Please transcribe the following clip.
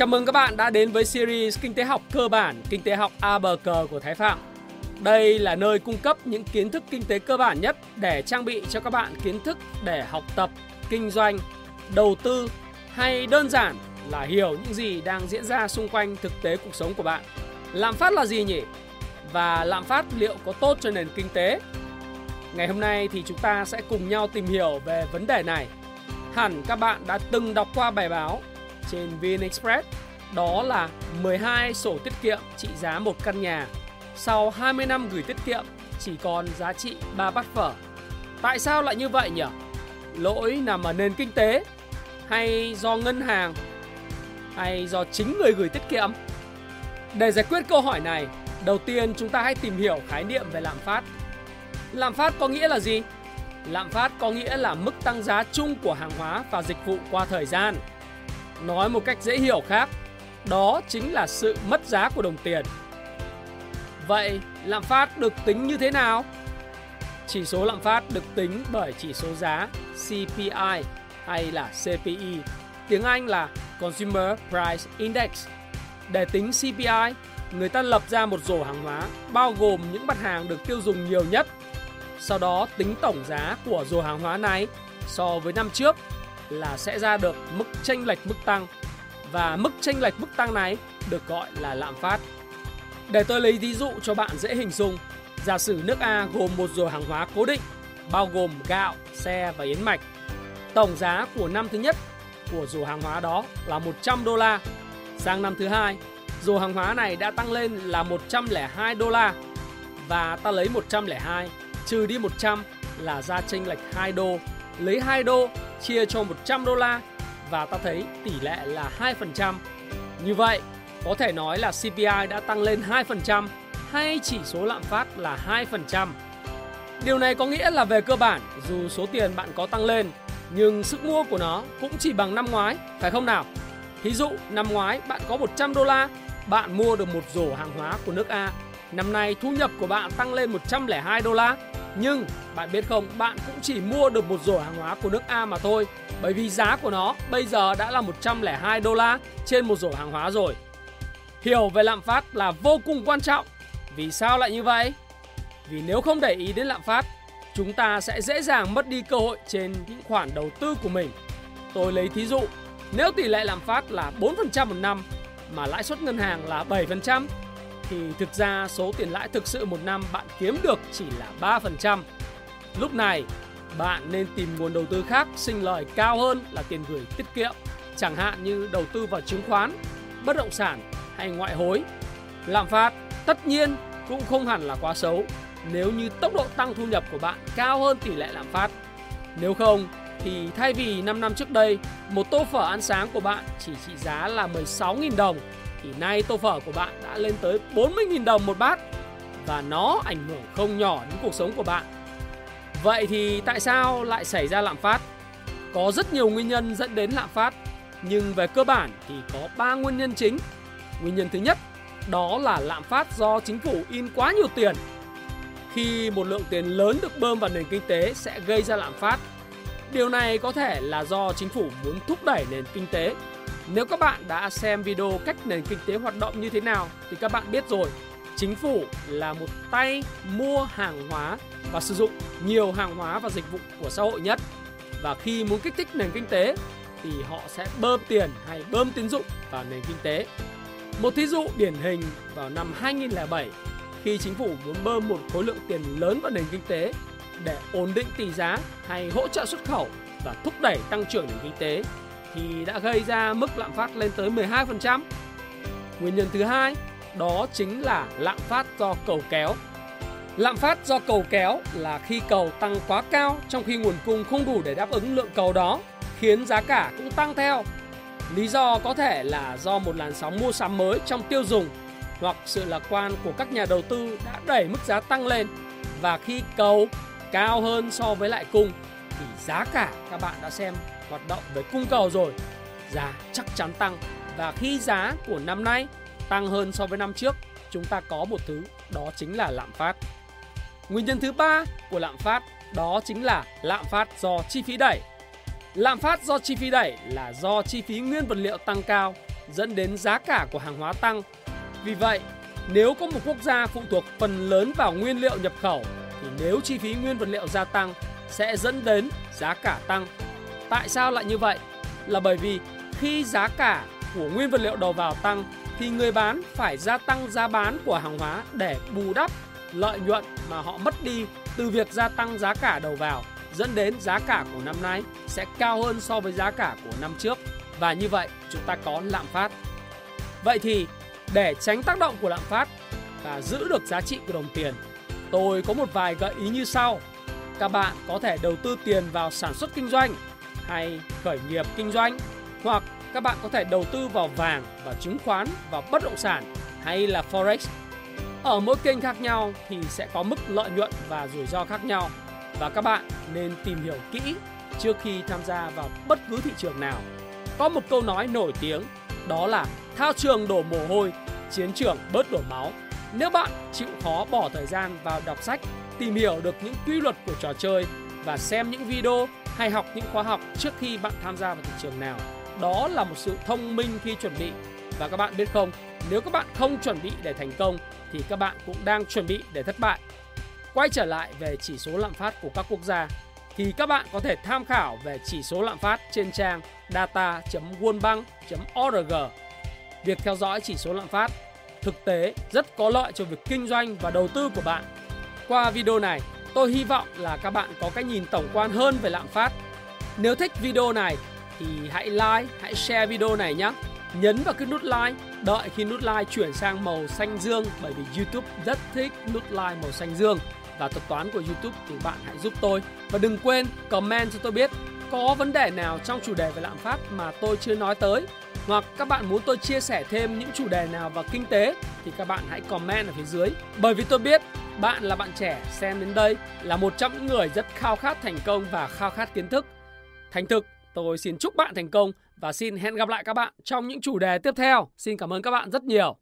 Chào mừng các bạn đã đến với series Kinh tế học cơ bản, Kinh tế học A bờ cờ của Thái Phạm. Đây là nơi cung cấp những kiến thức kinh tế cơ bản nhất để trang bị cho các bạn kiến thức để học tập, kinh doanh, đầu tư hay đơn giản là hiểu những gì đang diễn ra xung quanh thực tế cuộc sống của bạn. Lạm phát là gì nhỉ? Và lạm phát liệu có tốt cho nền kinh tế? Ngày hôm nay thì chúng ta sẽ cùng nhau tìm hiểu về vấn đề này. Hẳn các bạn đã từng đọc qua bài báo trên VnExpress đó là 12 sổ tiết kiệm trị giá một căn nhà sau 20 năm gửi tiết kiệm chỉ còn giá trị 3 bát phở. Tại sao lại như vậy nhỉ? Lỗi nằm ở nền kinh tế hay do ngân hàng hay do chính người gửi tiết kiệm? Để giải quyết câu hỏi này, đầu tiên chúng ta hãy tìm hiểu khái niệm về lạm phát. Lạm phát có nghĩa là gì? Lạm phát có nghĩa là mức tăng giá chung của hàng hóa và dịch vụ qua thời gian. Nói một cách dễ hiểu khác, đó chính là sự mất giá của đồng tiền. Vậy lạm phát được tính như thế nào? Chỉ số lạm phát được tính bởi chỉ số giá CPI hay là CPI, tiếng Anh là Consumer Price Index. Để tính CPI, người ta lập ra một rổ hàng hóa bao gồm những mặt hàng được tiêu dùng nhiều nhất. Sau đó tính tổng giá của rổ hàng hóa này so với năm trước là sẽ ra được mức chênh lệch mức tăng và mức chênh lệch mức tăng này được gọi là lạm phát. Để tôi lấy ví dụ cho bạn dễ hình dung, giả sử nước A gồm một rổ hàng hóa cố định bao gồm gạo, xe và yến mạch. Tổng giá của năm thứ nhất của rổ hàng hóa đó là 100 đô la. Sang năm thứ hai, rổ hàng hóa này đã tăng lên là 102 đô la và ta lấy 102 trừ đi 100 là ra chênh lệch 2 đô, lấy 2 đô chia cho 100 đô la và ta thấy tỷ lệ là 2%. Như vậy, có thể nói là CPI đã tăng lên 2% hay chỉ số lạm phát là 2%. Điều này có nghĩa là về cơ bản, dù số tiền bạn có tăng lên, nhưng sức mua của nó cũng chỉ bằng năm ngoái, phải không nào? Ví dụ, năm ngoái bạn có 100 đô la, bạn mua được một rổ hàng hóa của nước A. Năm nay thu nhập của bạn tăng lên 102 đô la, nhưng bạn biết không, bạn cũng chỉ mua được một rổ hàng hóa của nước A mà thôi. Bởi vì giá của nó bây giờ đã là 102 đô la trên một rổ hàng hóa rồi. Hiểu về lạm phát là vô cùng quan trọng. Vì sao lại như vậy? Vì nếu không để ý đến lạm phát Chúng ta sẽ dễ dàng mất đi cơ hội trên những khoản đầu tư của mình. Tôi lấy thí dụ Nếu tỷ lệ lạm phát là 4% một năm Mà lãi suất ngân hàng là 7% thì thực ra số tiền lãi thực sự một năm bạn kiếm được chỉ là 3%. Lúc này, bạn nên tìm nguồn đầu tư khác sinh lời cao hơn là tiền gửi tiết kiệm, chẳng hạn như đầu tư vào chứng khoán, bất động sản hay ngoại hối. Lạm phát tất nhiên cũng không hẳn là quá xấu nếu như tốc độ tăng thu nhập của bạn cao hơn tỷ lệ lạm phát. Nếu không thì thay vì 5 năm trước đây, một tô phở ăn sáng của bạn chỉ trị giá là 16.000 đồng thì nay tô phở của bạn đã lên tới 40.000 đồng một bát và nó ảnh hưởng không nhỏ đến cuộc sống của bạn. Vậy thì tại sao lại xảy ra lạm phát? Có rất nhiều nguyên nhân dẫn đến lạm phát, nhưng về cơ bản thì có 3 nguyên nhân chính. Nguyên nhân thứ nhất đó là lạm phát do chính phủ in quá nhiều tiền. Khi một lượng tiền lớn được bơm vào nền kinh tế sẽ gây ra lạm phát. Điều này có thể là do chính phủ muốn thúc đẩy nền kinh tế nếu các bạn đã xem video cách nền kinh tế hoạt động như thế nào thì các bạn biết rồi, chính phủ là một tay mua hàng hóa và sử dụng nhiều hàng hóa và dịch vụ của xã hội nhất. Và khi muốn kích thích nền kinh tế thì họ sẽ bơm tiền hay bơm tín dụng vào nền kinh tế. Một thí dụ điển hình vào năm 2007 khi chính phủ muốn bơm một khối lượng tiền lớn vào nền kinh tế để ổn định tỷ giá hay hỗ trợ xuất khẩu và thúc đẩy tăng trưởng nền kinh tế thì đã gây ra mức lạm phát lên tới 12%. Nguyên nhân thứ hai đó chính là lạm phát do cầu kéo. Lạm phát do cầu kéo là khi cầu tăng quá cao trong khi nguồn cung không đủ để đáp ứng lượng cầu đó, khiến giá cả cũng tăng theo. Lý do có thể là do một làn sóng mua sắm mới trong tiêu dùng hoặc sự lạc quan của các nhà đầu tư đã đẩy mức giá tăng lên và khi cầu cao hơn so với lại cung thì giá cả các bạn đã xem hoạt động với cung cầu rồi, giá chắc chắn tăng và khi giá của năm nay tăng hơn so với năm trước, chúng ta có một thứ đó chính là lạm phát. Nguyên nhân thứ ba của lạm phát đó chính là lạm phát do chi phí đẩy. Lạm phát do chi phí đẩy là do chi phí nguyên vật liệu tăng cao dẫn đến giá cả của hàng hóa tăng. Vì vậy, nếu có một quốc gia phụ thuộc phần lớn vào nguyên liệu nhập khẩu thì nếu chi phí nguyên vật liệu gia tăng sẽ dẫn đến giá cả tăng. Tại sao lại như vậy? Là bởi vì khi giá cả của nguyên vật liệu đầu vào tăng thì người bán phải gia tăng giá bán của hàng hóa để bù đắp lợi nhuận mà họ mất đi từ việc gia tăng giá cả đầu vào dẫn đến giá cả của năm nay sẽ cao hơn so với giá cả của năm trước và như vậy chúng ta có lạm phát. Vậy thì để tránh tác động của lạm phát và giữ được giá trị của đồng tiền, tôi có một vài gợi ý như sau. Các bạn có thể đầu tư tiền vào sản xuất kinh doanh hay khởi nghiệp kinh doanh hoặc các bạn có thể đầu tư vào vàng, và chứng khoán, và bất động sản hay là forex. Ở mỗi kênh khác nhau thì sẽ có mức lợi nhuận và rủi ro khác nhau và các bạn nên tìm hiểu kỹ trước khi tham gia vào bất cứ thị trường nào. Có một câu nói nổi tiếng đó là thao trường đổ mồ hôi, chiến trường bớt đổ máu. Nếu bạn chịu khó bỏ thời gian vào đọc sách, tìm hiểu được những quy luật của trò chơi và xem những video hay học những khóa học trước khi bạn tham gia vào thị trường nào đó là một sự thông minh khi chuẩn bị và các bạn biết không nếu các bạn không chuẩn bị để thành công thì các bạn cũng đang chuẩn bị để thất bại quay trở lại về chỉ số lạm phát của các quốc gia thì các bạn có thể tham khảo về chỉ số lạm phát trên trang data.worldbank.org. Việc theo dõi chỉ số lạm phát thực tế rất có lợi cho việc kinh doanh và đầu tư của bạn. Qua video này, tôi hy vọng là các bạn có cái nhìn tổng quan hơn về lạm phát. Nếu thích video này thì hãy like, hãy share video này nhé. Nhấn vào cái nút like, đợi khi nút like chuyển sang màu xanh dương bởi vì YouTube rất thích nút like màu xanh dương. Và thuật toán của YouTube thì bạn hãy giúp tôi. Và đừng quên comment cho tôi biết có vấn đề nào trong chủ đề về lạm phát mà tôi chưa nói tới hoặc các bạn muốn tôi chia sẻ thêm những chủ đề nào vào kinh tế thì các bạn hãy comment ở phía dưới. Bởi vì tôi biết bạn là bạn trẻ xem đến đây là một trong những người rất khao khát thành công và khao khát kiến thức. Thành thực, Tôi xin chúc bạn thành công và xin hẹn gặp lại các bạn trong những chủ đề tiếp theo. Xin cảm ơn các bạn rất nhiều.